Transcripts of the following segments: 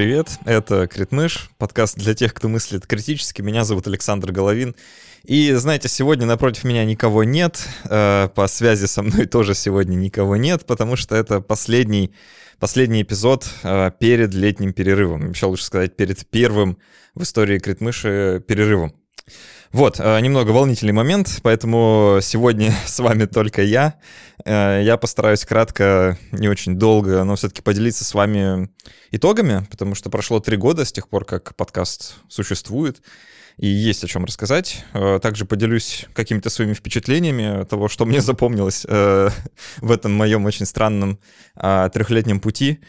Привет, это Критмыш, подкаст для тех, кто мыслит критически. Меня зовут Александр Головин. И, знаете, сегодня напротив меня никого нет, э, по связи со мной тоже сегодня никого нет, потому что это последний, последний эпизод э, перед летним перерывом. Еще лучше сказать, перед первым в истории Критмыши перерывом. Вот, э, немного волнительный момент, поэтому сегодня с вами только я. Э, я постараюсь кратко, не очень долго, но все-таки поделиться с вами итогами, потому что прошло три года с тех пор, как подкаст существует, и есть о чем рассказать. Э, также поделюсь какими-то своими впечатлениями того, что мне запомнилось в этом моем очень странном трехлетнем пути.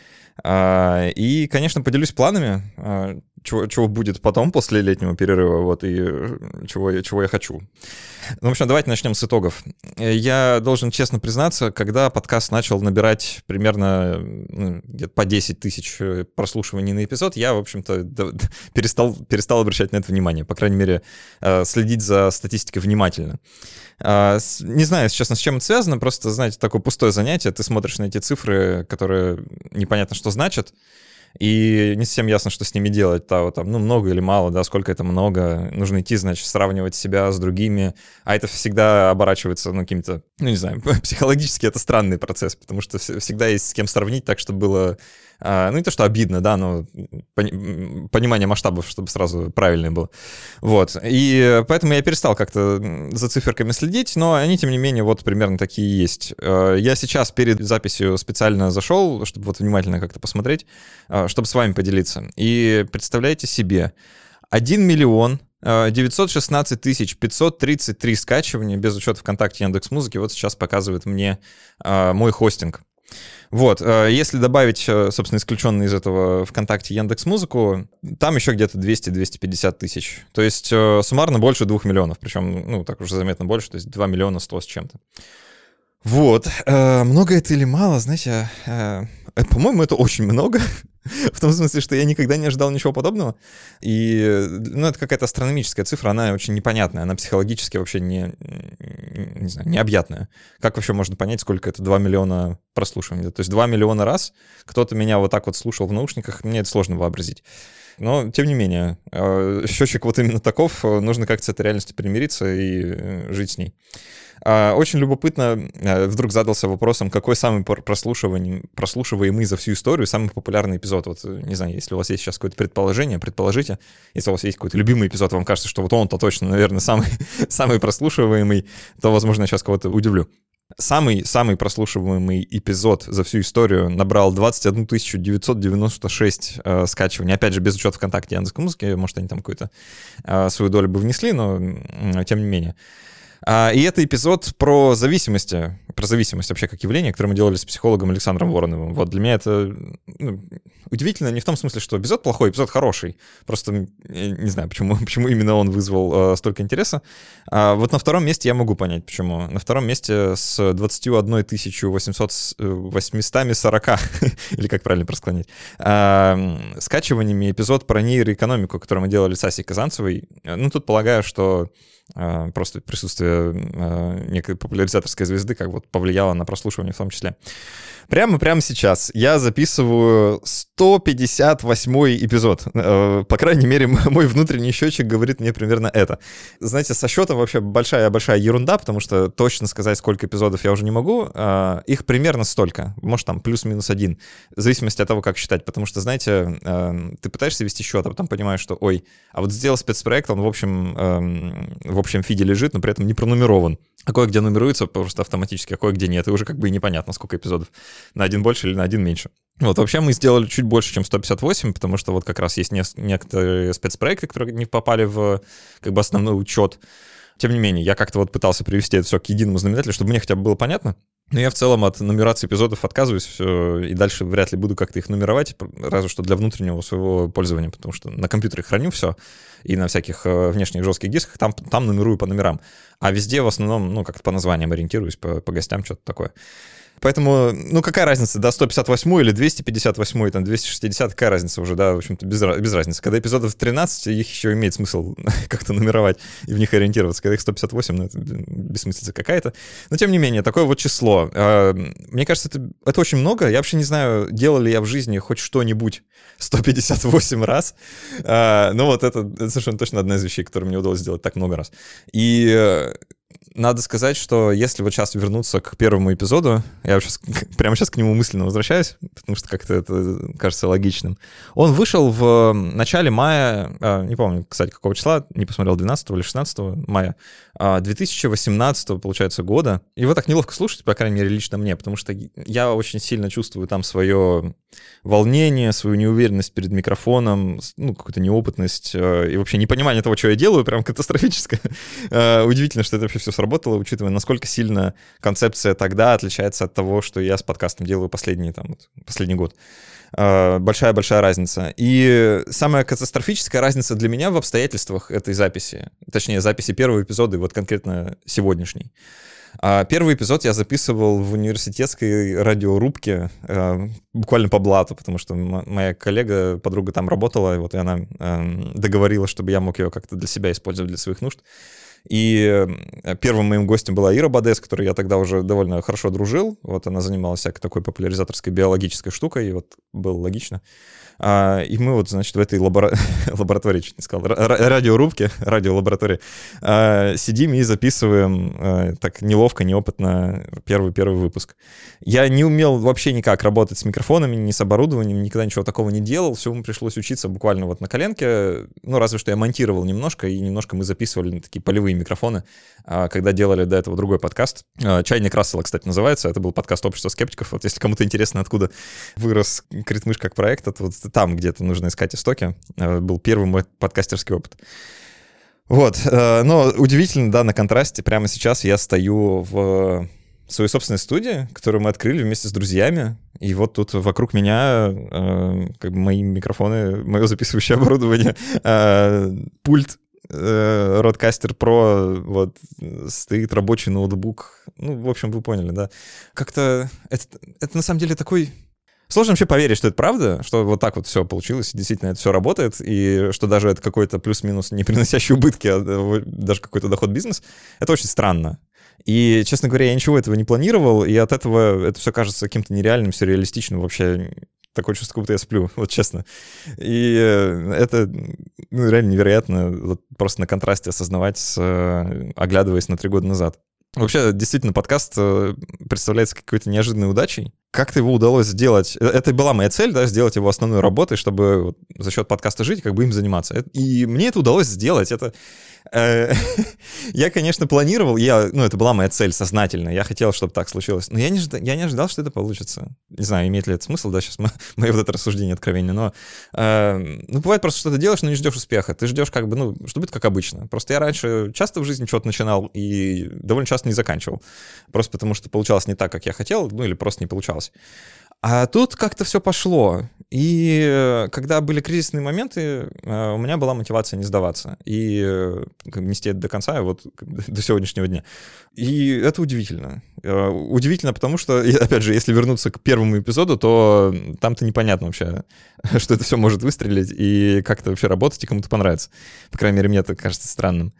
И, конечно, поделюсь планами чего, чего будет потом, после летнего перерыва, вот, и э, чего, чего я хочу. Ну, в общем, давайте начнем с итогов. Я должен честно признаться, когда подкаст начал набирать примерно ну, по 10 тысяч э, прослушиваний на эпизод, я, в общем-то, перестал, перестал обращать на это внимание, по крайней мере, э, следить за статистикой внимательно. А, не знаю, честно, с чем это связано, просто, знаете, такое пустое занятие, ты смотришь на эти цифры, которые непонятно что значат, и не совсем ясно, что с ними делать. Там, там, ну, много или мало, да, сколько это много. Нужно идти, значит, сравнивать себя с другими. А это всегда оборачивается, ну, каким-то, ну, не знаю, психологически это странный процесс, потому что всегда есть с кем сравнить так, чтобы было ну, не то, что обидно, да, но понимание масштабов, чтобы сразу правильное было. Вот. И поэтому я перестал как-то за циферками следить, но они, тем не менее, вот примерно такие есть. А, я сейчас перед записью специально зашел, чтобы вот внимательно как-то посмотреть, а, чтобы с вами поделиться. И представляете себе, 1 миллион 916 тысяч 533 скачивания без учета ВКонтакте Яндекс Музыки вот сейчас показывает мне мой хостинг. Вот, э, если добавить, э, собственно, исключенный из этого ВКонтакте Яндекс Музыку, там еще где-то 200-250 тысяч. То есть э, суммарно больше 2 миллионов, причем, ну, так уже заметно больше, то есть 2 миллиона 100 с чем-то. Вот. Много это или мало, знаете, по-моему, это очень много. В том смысле, что я никогда не ожидал ничего подобного. И, ну, это какая-то астрономическая цифра, она очень непонятная, она психологически вообще не, не знаю, необъятная. Как вообще можно понять, сколько это 2 миллиона прослушиваний? То есть 2 миллиона раз кто-то меня вот так вот слушал в наушниках, мне это сложно вообразить. Но, тем не менее, э, счетчик вот именно таков, нужно как-то с этой реальностью примириться и э, жить с ней. А, очень любопытно, э, вдруг задался вопросом, какой самый прослушиваемый, прослушиваемый за всю историю, самый популярный эпизод. Вот, э, не знаю, если у вас есть сейчас какое-то предположение, предположите, если у вас есть какой-то любимый эпизод, вам кажется, что вот он-то точно, наверное, самый, самый прослушиваемый, то, возможно, я сейчас кого-то удивлю. Самый, самый прослушиваемый эпизод за всю историю набрал 21 996 э, скачиваний. Опять же, без учета ВКонтакте и Яндекс.Музыки. Может, они там какую-то э, свою долю бы внесли, но э, тем не менее. А, и это эпизод про зависимости, про зависимость вообще как явление, которое мы делали с психологом Александром Вороновым. Вот для меня это ну, удивительно не в том смысле, что эпизод плохой, эпизод хороший. Просто не знаю, почему, почему именно он вызвал э, столько интереса. А вот на втором месте я могу понять, почему. На втором месте с 21 800, 840, или как правильно просклонить, э, скачиваниями эпизод про нейроэкономику, который мы делали с Асей Казанцевой. Ну, тут полагаю, что а, просто присутствие а, некой популяризаторской звезды как вот повлияло на прослушивание в том числе. Прямо-прямо сейчас я записываю 158 эпизод. Э, по крайней мере, мой внутренний счетчик говорит мне примерно это. Знаете, со счетом вообще большая-большая ерунда, потому что точно сказать, сколько эпизодов я уже не могу. А, их примерно столько. Может, там плюс-минус один. В зависимости от того, как считать. Потому что, знаете, э, ты пытаешься вести счет, а потом понимаешь, что, ой, а вот сделал спецпроект, он в общем, эм, в общем фиде лежит, но при этом не пронумерован. А кое-где нумеруется просто автоматически, а кое-где нет. И уже как бы непонятно, сколько эпизодов. На один больше или на один меньше. Вот, вообще мы сделали чуть больше, чем 158, потому что вот как раз есть не, некоторые спецпроекты, которые не попали в как бы основной учет. Тем не менее, я как-то вот пытался привести это все к единому знаменателю, чтобы мне хотя бы было понятно. Но я в целом от нумерации эпизодов отказываюсь, и дальше вряд ли буду как-то их нумеровать, разве что для внутреннего своего пользования, потому что на компьютере храню все, и на всяких э, внешних жестких дисках там, там нумерую по номерам. А везде в основном, ну, как-то по названиям ориентируюсь, по, по гостям, что-то такое. Поэтому, ну, какая разница, да, 158 или 258, там, 260, какая разница уже, да, в общем-то, без, без разницы. Когда эпизодов 13, их еще имеет смысл как-то нумеровать и в них ориентироваться. Когда их 158, ну, это бессмыслица какая-то. Но, тем не менее, такое вот число. А, мне кажется, это, это очень много. Я вообще не знаю, делал ли я в жизни хоть что-нибудь 158 раз. А, ну, вот это, это совершенно точно одна из вещей, которую мне удалось сделать так много раз. И э, надо сказать, что если вот сейчас вернуться к первому эпизоду, я сейчас, прямо сейчас к нему мысленно возвращаюсь, потому что как-то это кажется логичным. Он вышел в начале мая, а, не помню, кстати, какого числа, не посмотрел, 12 или 16 мая 2018, а, получается, года. Его так неловко слушать, по крайней мере, лично мне, потому что я очень сильно чувствую там свое волнение, свою неуверенность перед микрофоном, ну, какую-то неопытность э, и вообще непонимание того, что я делаю, прям катастрофическое. Э, удивительно, что это вообще все сработало, учитывая, насколько сильно концепция тогда отличается от того, что я с подкастом делаю последний, там, последний год. Э, большая-большая разница. И самая катастрофическая разница для меня в обстоятельствах этой записи, точнее, записи первого эпизода и вот конкретно сегодняшней. А первый эпизод я записывал в университетской радиорубке, э, буквально по блату, потому что моя коллега, подруга там работала, и вот и она э, договорила, чтобы я мог ее как-то для себя использовать для своих нужд. И э, первым моим гостем была Ира Бадес, с которой я тогда уже довольно хорошо дружил. Вот она занималась всякой такой популяризаторской биологической штукой, и вот было логично. А, и мы вот, значит, в этой лабора... лаборатории, чуть не сказал, радиорубке, радиолаборатории, а, сидим и записываем а, так неловко, неопытно первый-первый выпуск. Я не умел вообще никак работать с микрофонами, ни с оборудованием, никогда ничего такого не делал. Все ему пришлось учиться буквально вот на коленке. Ну, разве что я монтировал немножко, и немножко мы записывали такие полевые микрофоны, когда делали до этого другой подкаст. «Чайник Рассела», кстати, называется. Это был подкаст «Общество скептиков». Вот если кому-то интересно, откуда вырос Критмыш как проект, это вот там где-то нужно искать истоки. Э, был первый мой подкастерский опыт. Вот, э, но удивительно, да, на контрасте, прямо сейчас я стою в своей собственной студии, которую мы открыли вместе с друзьями, и вот тут вокруг меня э, как бы мои микрофоны, мое записывающее оборудование, пульт Rodecaster Pro, вот, стоит рабочий ноутбук. Ну, в общем, вы поняли, да. Как-то это, это на самом деле такой Сложно вообще поверить, что это правда, что вот так вот все получилось, и действительно это все работает, и что даже это какой-то плюс-минус не приносящий убытки, а э, даже какой-то доход бизнес. Это очень странно. И, честно говоря, я ничего этого не планировал, и от этого это все кажется каким-то нереальным, сюрреалистичным, вообще такое чувство, как будто я сплю, вот честно. И э, это ну, реально невероятно вот просто на контрасте осознавать, э, оглядываясь на три года назад. Вообще, действительно, подкаст представляется какой-то неожиданной удачей. Как-то его удалось сделать? Э, это была моя цель, да, сделать его основной работой, чтобы за счет подкаста жить, как бы им заниматься. И мне это удалось сделать. Это Э, я, конечно, планировал, я, ну, это была моя цель сознательно, я хотел, чтобы так случилось, но я не, я не ожидал, что это получится. Не знаю, имеет ли это смысл, да, сейчас мое вот это рассуждение откровение, но, э, ну, бывает просто, что ты делаешь, но не ждешь успеха, ты ждешь как бы, ну, что будет как обычно. Просто я раньше часто в жизни что-то начинал и довольно часто не заканчивал, просто потому что получалось не так, как я хотел, ну, или просто не получалось. А тут как-то все пошло. И э, когда были кризисные моменты, э, у меня была мотивация не сдаваться и э, нести это до конца, вот до сегодняшнего дня. И это удивительно. Удивительно, потому что, опять же, если вернуться к первому эпизоду, то там-то непонятно вообще, что это все может выстрелить и как это вообще работать и кому-то понравится. По крайней мере, мне это кажется странным.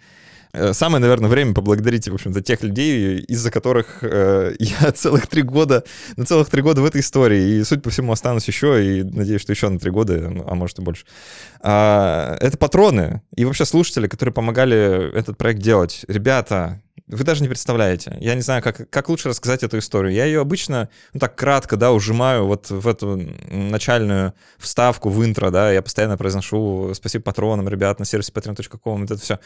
Э, самое, наверное, время поблагодарить, в общем-то, тех людей, из-за которых э, я целых три года, на целых три года в этой истории, и, судя по всему, останусь еще, и надеюсь, что еще на три года, а может и больше. А, это патроны и вообще слушатели, которые помогали этот проект делать. Ребята, вы даже не представляете. Я не знаю, как, как лучше рассказать эту историю. Я ее обычно, ну так кратко, да, ужимаю вот в эту начальную вставку в интро, да, я постоянно произношу «Спасибо патронам, ребят, на сервисе patreon.com», вот это все.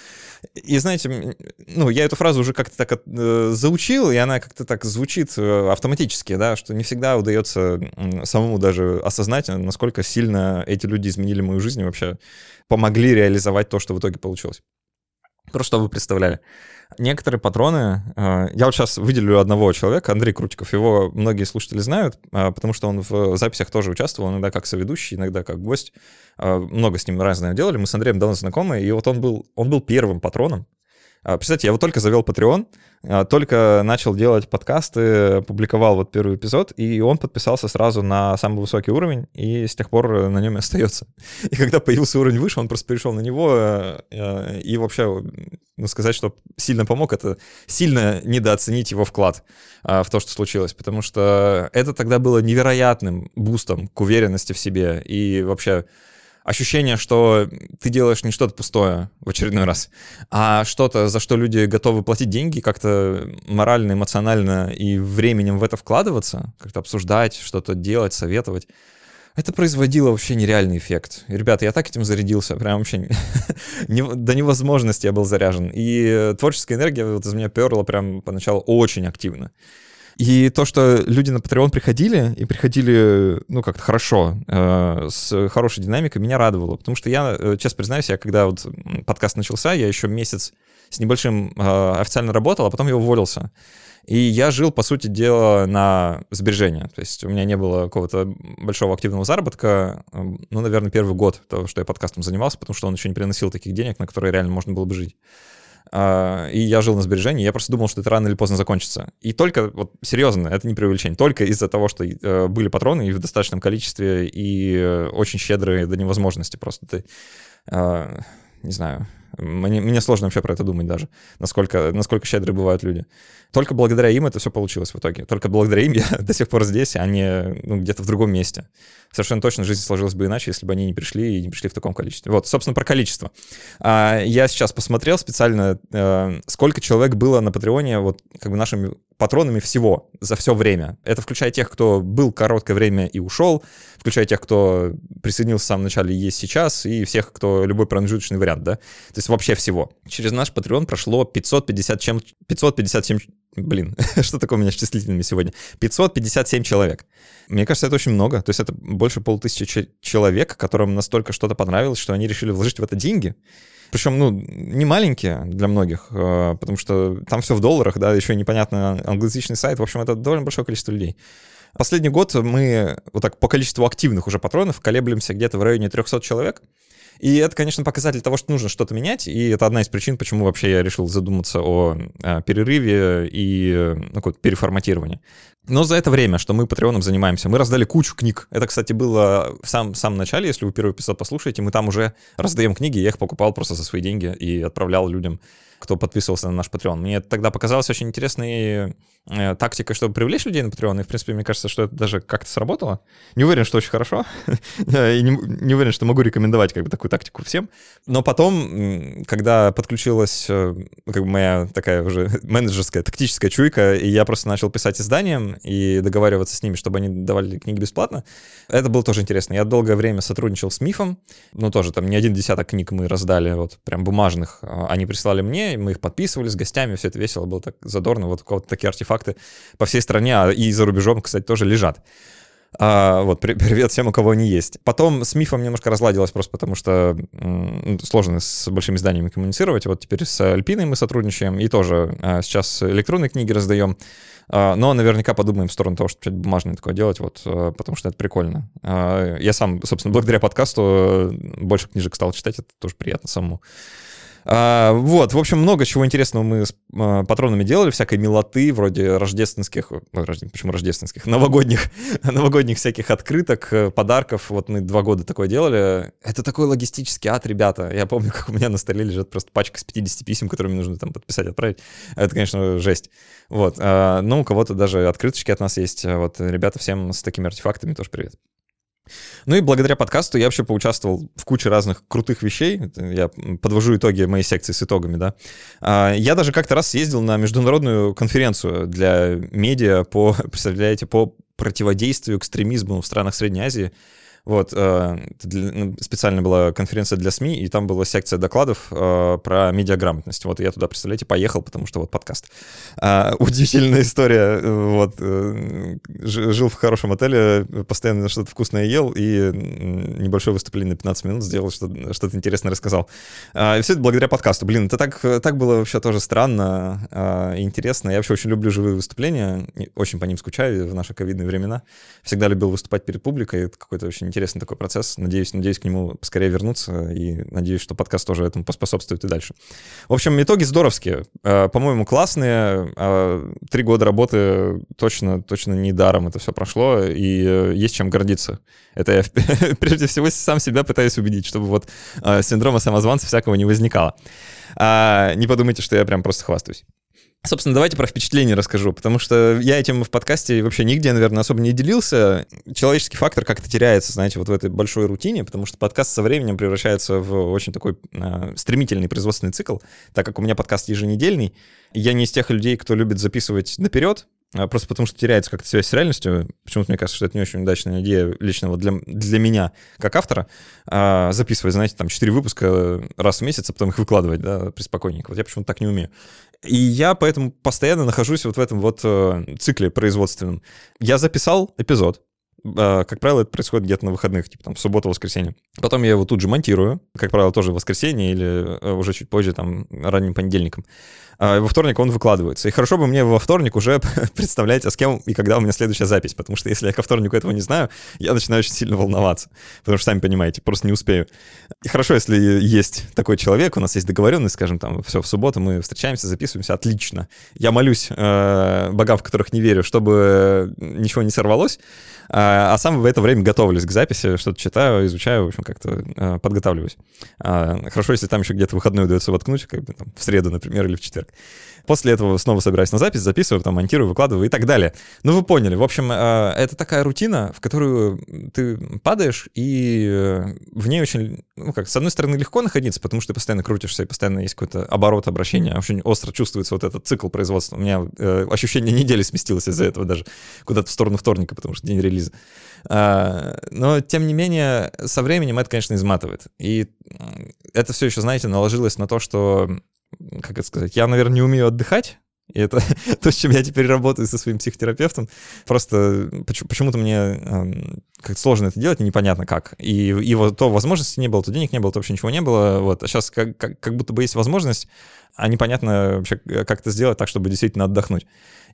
И знаете, ну, я эту фразу уже как-то так э, заучил, и она как-то так звучит э, автоматически, да, что не всегда удается самому даже осознать, насколько сильно эти люди изменили мою жизнь и вообще помогли реализовать то, что в итоге получилось. Просто чтобы вы представляли. Некоторые патроны, э, я вот сейчас выделю одного человека, Андрей Крутиков, его многие слушатели знают, э, потому что он в записях тоже участвовал, иногда как соведущий, иногда как гость. Э, много с ним разное делали, мы с Андреем давно знакомы, и вот он был, он был первым патроном, представьте, я вот только завел Patreon, а, только начал делать подкасты, публиковал вот первый эпизод, и он подписался сразу на самый высокий уровень, и с тех пор на нем и остается. И когда появился уровень выше, он просто перешел на него, э, и вообще, ну, сказать, что сильно помог, это сильно недооценить его вклад а, в то, что случилось, потому что это тогда было невероятным бустом к уверенности в себе, и вообще ощущение, что ты делаешь не что-то пустое в очередной раз, а что-то, за что люди готовы платить деньги, как-то морально, эмоционально и временем в это вкладываться, как-то обсуждать, что-то делать, советовать. Это производило вообще нереальный эффект. И, ребята, я так этим зарядился, прям вообще до невозможности я был заряжен. И творческая энергия вот из меня перла прям поначалу очень активно. И то, что люди на Patreon приходили, и приходили, ну, как-то хорошо, э, с хорошей динамикой, меня радовало. Потому что я, э, честно признаюсь, я когда вот подкаст начался, я еще месяц с небольшим э, официально работал, а потом я уволился. И я жил, по сути дела, на сбережения. То есть у меня не было какого-то большого активного заработка, ну, наверное, первый год того, что я подкастом занимался, потому что он еще не приносил таких денег, на которые реально можно было бы жить. А, и я жил на сбережении, я просто думал, что это рано или поздно закончится. И только, вот серьезно, это не преувеличение, только из-за того, что э, были патроны и в достаточном количестве, и э, очень щедрые до невозможности просто ты, а, не знаю, мне, мне сложно вообще про это думать даже, насколько, насколько щедрые бывают люди. Только благодаря им это все получилось в итоге. Только благодаря им я до сих пор здесь, а не ну, где-то в другом месте. Совершенно точно жизнь сложилась бы иначе, если бы они не пришли и не пришли в таком количестве. Вот, собственно, про количество. А, я сейчас посмотрел специально, э, сколько человек было на Патреоне вот как бы нашими патронами всего за все время. Это включая тех, кто был короткое время и ушел, включая тех, кто присоединился в самом начале и есть сейчас, и всех, кто любой промежуточный вариант, да. То есть вообще всего. Через наш Patreon прошло 550 чем, 557 блин, что такое у меня с числительными сегодня? 557 человек. Мне кажется, это очень много. То есть это больше полутысячи человек, которым настолько что-то понравилось, что они решили вложить в это деньги. Причем, ну, не маленькие для многих, э, потому что там все в долларах, да, еще непонятно англоязычный сайт. В общем, это довольно большое количество людей. Последний год мы вот так по количеству активных уже патронов колеблемся где-то в районе 300 человек. И это, конечно, показатель того, что нужно что-то менять, и это одна из причин, почему вообще я решил задуматься о, о перерыве и ну, переформатировании. Но за это время, что мы Патреоном занимаемся, мы раздали кучу книг. Это, кстати, было в самом, самом начале, если вы первый эпизод послушаете, мы там уже раздаем книги, я их покупал просто за свои деньги и отправлял людям кто подписывался на наш Patreon. Мне тогда показалось очень интересной тактикой, чтобы привлечь людей на Patreon, и, в принципе, мне кажется, что это даже как-то сработало. Не уверен, что очень хорошо, и не, не уверен, что могу рекомендовать как бы такую тактику всем. Но потом, когда подключилась э, как бы моя такая уже менеджерская, тактическая чуйка, и я просто начал писать изданиям и договариваться с ними, чтобы они давали книги бесплатно, это было тоже интересно. Я долгое время сотрудничал с Мифом, ну тоже там не один десяток книг мы раздали, вот прям бумажных, а, они присылали мне, мы их подписывали с гостями, все это весело, было так задорно, вот такие артефакты по всей стране, а и за рубежом, кстати, тоже лежат. А, вот, привет всем, у кого они есть. Потом с мифом немножко разладилось просто потому, что м, сложно с большими изданиями коммуницировать. Вот теперь с Альпиной мы сотрудничаем и тоже а, сейчас электронные книги раздаем. А, но наверняка подумаем в сторону того, чтобы бумажное такое делать, вот, а, потому что это прикольно. А, я сам, собственно, благодаря подкасту э, больше книжек стал читать, это тоже приятно самому. А, вот, в общем, много чего интересного мы с а, патронами делали, всякой милоты, вроде рождественских, почему рождественских, новогодних, новогодних всяких открыток, э, подарков. Вот мы два года такое делали. Это такой логистический ад, ребята. Я помню, как у меня на столе лежит просто пачка с 50 писем, которые мне нужно там подписать, отправить. Это, конечно, жесть. Вот. А, но у кого-то даже открыточки от нас есть. Вот, ребята, всем с такими артефактами тоже привет. Ну и благодаря подкасту я вообще поучаствовал в куче разных крутых вещей. Я подвожу итоги моей секции с итогами, да. А, я даже как-то раз съездил на международную конференцию для медиа по, представляете, по противодействию экстремизму в странах Средней Азии. Вот, э, ну, специально была конференция для СМИ, и там была секция докладов э, про медиаграмотность. Вот я туда, представляете, поехал, потому что вот подкаст. А, удивительная история. Вот, э, жил в хорошем отеле, постоянно что-то вкусное ел, и небольшое выступление на 15 минут сделал, что-то, что-то интересное рассказал. А, и все это благодаря подкасту. Блин, это так, так было вообще тоже странно а, и интересно. Я вообще очень люблю живые выступления, очень по ним скучаю в наши ковидные времена. Всегда любил выступать перед публикой, это какой-то очень интересный такой процесс. Надеюсь, надеюсь к нему скорее вернуться, и надеюсь, что подкаст тоже этому поспособствует и дальше. В общем, итоги здоровские. Э, по-моему, классные. Э, три года работы точно, точно не даром это все прошло, и э, есть чем гордиться. Это я прежде всего сам себя пытаюсь убедить, чтобы вот синдрома самозванца всякого не возникало. Не подумайте, что я прям просто хвастаюсь. Собственно, давайте про впечатление расскажу, потому что я этим в подкасте вообще нигде, наверное, особо не делился. Человеческий фактор как-то теряется, знаете, вот в этой большой рутине, потому что подкаст со временем превращается в очень такой э, стремительный производственный цикл, так как у меня подкаст еженедельный. Я не из тех людей, кто любит записывать наперед, просто потому что теряется как-то связь с реальностью. Почему-то мне кажется, что это не очень удачная идея лично вот для, для меня, как автора, а, записывать, знаете, там 4 выпуска раз в месяц, а потом их выкладывать, да, приспокойненько. Вот я почему-то так не умею. И я поэтому постоянно нахожусь вот в этом вот э, цикле производственном. Я записал эпизод, а, как правило, это происходит где-то на выходных, типа там суббота, воскресенье. Потом я его тут же монтирую, как правило, тоже в воскресенье или э, уже чуть позже, там, ранним понедельником. А во вторник он выкладывается. И хорошо бы мне во вторник уже представлять, а с кем и когда у меня следующая запись, потому что если я ко вторнику этого не знаю, я начинаю очень сильно волноваться, потому что, сами понимаете, просто не успею. И хорошо, если есть такой человек, у нас есть договоренность, скажем, там, все, в субботу мы встречаемся, записываемся, отлично. Я молюсь э, богам, в которых не верю, чтобы ничего не сорвалось, а, а сам в это время готовлюсь к записи, что-то читаю, изучаю, в общем, как-то э, подготавливаюсь. А, хорошо, если там еще где-то выходной удается воткнуть, как бы там в среду, например, или в четверг. После этого снова собираюсь на запись, записываю, там монтирую, выкладываю и так далее. Ну, вы поняли. В общем, э, это такая рутина, в которую ты падаешь, и э, в ней очень, ну как, с одной стороны, легко находиться, потому что ты постоянно крутишься, и постоянно есть какой-то оборот обращения. Очень остро чувствуется вот этот цикл производства. У меня э, ощущение недели сместилось из-за этого даже куда-то в сторону вторника, потому что день релиза. А, но, тем не менее, со временем это, конечно, изматывает. И это все еще, знаете, наложилось на то, что как это сказать, я, наверное, не умею отдыхать, и это то, с чем я теперь работаю со своим психотерапевтом. Просто почему-то мне эм, как сложно это делать, непонятно как. И, и вот то возможности не было, то денег не было, то вообще ничего не было. Вот. А сейчас как, как, как будто бы есть возможность, а непонятно вообще, как это сделать так, чтобы действительно отдохнуть.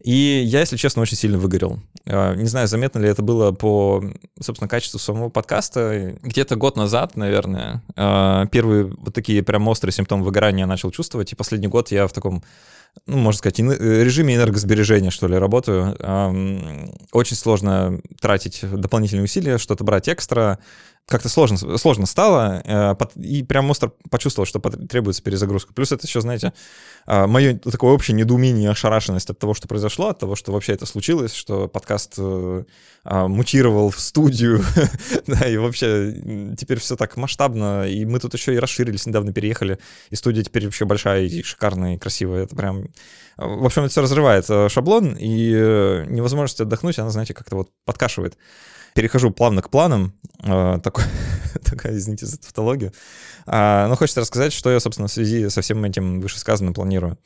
И я, если честно, очень сильно выгорел. Э, не знаю, заметно ли это было по, собственно, качеству самого подкаста. Где-то год назад, наверное, э, первые вот такие прям острые симптомы выгорания я начал чувствовать. И последний год я в таком ну, можно сказать, э, режиме энергосбережения, что ли, работаю. Очень сложно тратить дополнительные усилия, что-то брать экстра. Как-то сложно, сложно стало, э, и прям остро почувствовал, что требуется перезагрузка. Плюс это еще, знаете, а, мое такое общее недоумение и ошарашенность от того, что произошло, от того, что вообще это случилось, что подкаст э, а, мутировал в студию, да, и вообще теперь все так масштабно, и мы тут еще и расширились, недавно переехали, и студия теперь вообще большая и шикарная, и красивая, это прям... В общем, это все разрывает э, шаблон, и э, невозможность отдохнуть, она, знаете, как-то вот подкашивает. Перехожу плавно к планам. Э, такой, такая, извините за тавтологию. А, но хочется рассказать, что я, собственно, в связи со всем этим вышесказанным планирую.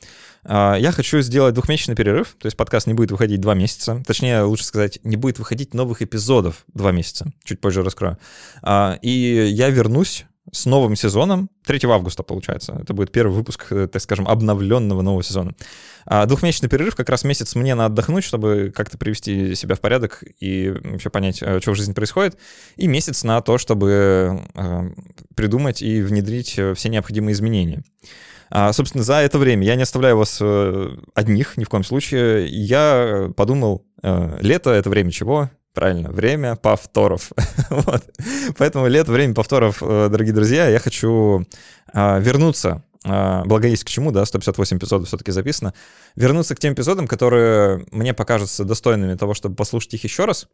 А, я хочу сделать двухмесячный перерыв, то есть подкаст не будет выходить два месяца. Точнее, лучше сказать, не будет выходить новых эпизодов два месяца. Чуть позже раскрою. А, и я вернусь с новым сезоном 3 августа, получается. Это будет первый выпуск, э, так скажем, обновленного нового сезона. А двухмесячный перерыв, как раз месяц мне надо отдохнуть, чтобы как-то привести себя в порядок и вообще понять, э, что в жизни происходит. И месяц на то, чтобы э, придумать и внедрить все необходимые изменения. А, собственно, за это время я не оставляю вас одних ни в коем случае. Я подумал, лето — это время чего? Правильно, время повторов. вот. Поэтому лето, время повторов, э, дорогие друзья. Я хочу а, вернуться а, благо есть к чему, да, 158 эпизодов все-таки записано, вернуться к тем эпизодам, которые мне покажутся достойными того, чтобы послушать их еще раз.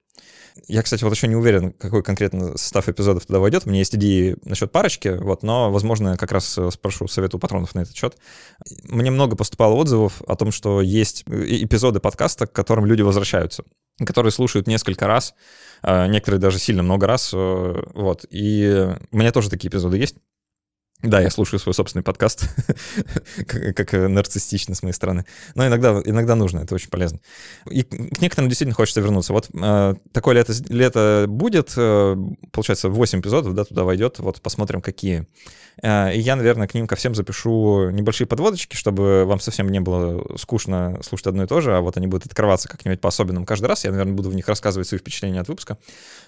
Я, кстати, вот еще не уверен, какой конкретно состав эпизодов туда войдет. У меня есть идеи насчет парочки, вот, но, возможно, как раз э, спрошу совет у патронов на этот счет. Мне много поступало отзывов о том, что есть э, эпизоды подкаста, к которым люди возвращаются которые слушают несколько раз, а, некоторые даже сильно много раз, э, вот. И у меня тоже такие эпизоды есть. Да, я слушаю свой собственный подкаст, как, как нарциссично с моей стороны. Но иногда, иногда нужно, это очень полезно. И к некоторым действительно хочется вернуться. Вот э, такое лето, лето будет, э, получается, 8 эпизодов, да, туда войдет. Вот посмотрим, какие. Э, и я, наверное, к ним ко всем запишу небольшие подводочки, чтобы вам совсем не было скучно слушать одно и то же, а вот они будут открываться как-нибудь по-особенному каждый раз. Я, наверное, буду в них рассказывать свои впечатления от выпуска.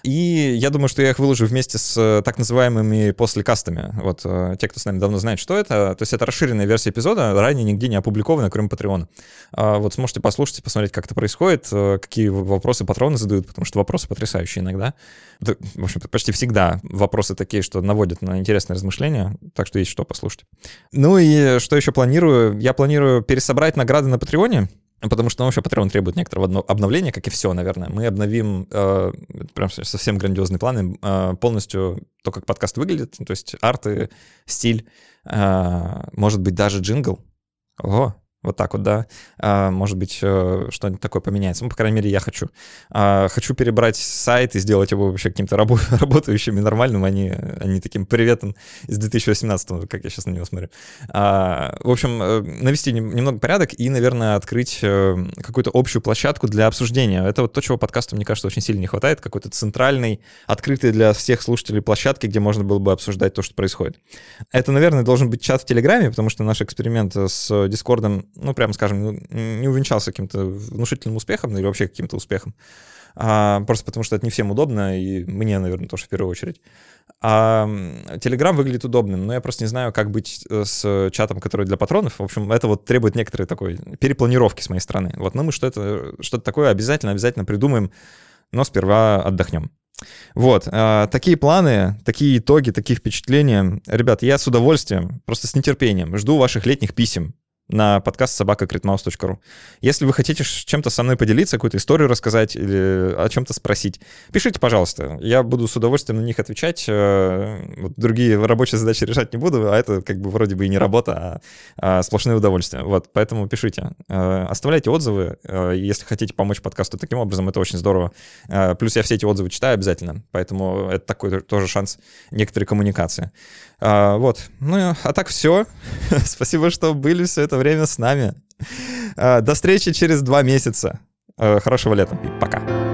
И я думаю, что я их выложу вместе с э, так называемыми послекастами. Вот э, те, кто с нами давно знает, что это. То есть это расширенная версия эпизода, ранее нигде не опубликована, кроме Патреона. А вот сможете послушать, посмотреть, как это происходит, какие вопросы патроны задают, потому что вопросы потрясающие иногда. В общем, почти всегда вопросы такие, что наводят на интересные размышления так что есть что послушать. Ну и что еще планирую? Я планирую пересобрать награды на Патреоне, Потому что, ну, вообще, Patreon требует некоторого обновления, как и все, наверное. Мы обновим э, прям совсем грандиозные планы, э, полностью то, как подкаст выглядит, то есть арты, стиль, э, может быть, даже джингл. Ого, вот так вот, да. А, может быть, э, что-нибудь такое поменяется. Ну, по крайней мере, я хочу. А, хочу перебрать сайт и сделать его вообще каким-то рабо- работающим и нормальным, а не, а не таким приветом из 2018 как я сейчас на него смотрю. А, в общем, э, навести немного порядок и, наверное, открыть э, какую-то общую площадку для обсуждения. Это вот то, чего подкасту, мне кажется, очень сильно не хватает. Какой-то центральный, открытый для всех слушателей площадки, где можно было бы обсуждать то, что происходит. Это, наверное, должен быть чат в Телеграме, потому что наш эксперимент с Дискордом ну, прямо скажем, ну, не увенчался каким-то внушительным успехом ну, или вообще каким-то успехом. А, просто потому что это не всем удобно, и мне, наверное, тоже в первую очередь. А Telegram выглядит удобным, но я просто не знаю, как быть э, с чатом, который для патронов. В общем, это вот требует некоторой такой перепланировки с моей стороны. Вот, но мы что-то что такое обязательно, обязательно придумаем, но сперва отдохнем. Вот, э, такие планы, такие итоги, такие впечатления. Ребят, я с удовольствием, просто с нетерпением жду ваших летних писем на подкаст собакакритмаус.ру. Если вы хотите чем-то со мной поделиться, какую-то историю рассказать или о чем-то спросить, пишите, пожалуйста. Я буду с удовольствием на них отвечать. Э, вот другие рабочие задачи решать не буду, а это как бы вроде бы и не работа, а, а сплошные удовольствия. Вот, поэтому пишите. Э, оставляйте отзывы, э, если хотите помочь подкасту таким образом, это очень здорово. Плюс я все эти отзывы читаю обязательно, поэтому это такой тоже шанс некоторой коммуникации. Вот. Ну, а так все. Спасибо, что были все это время с нами. А, до встречи через два месяца. А, хорошего лета. Пока.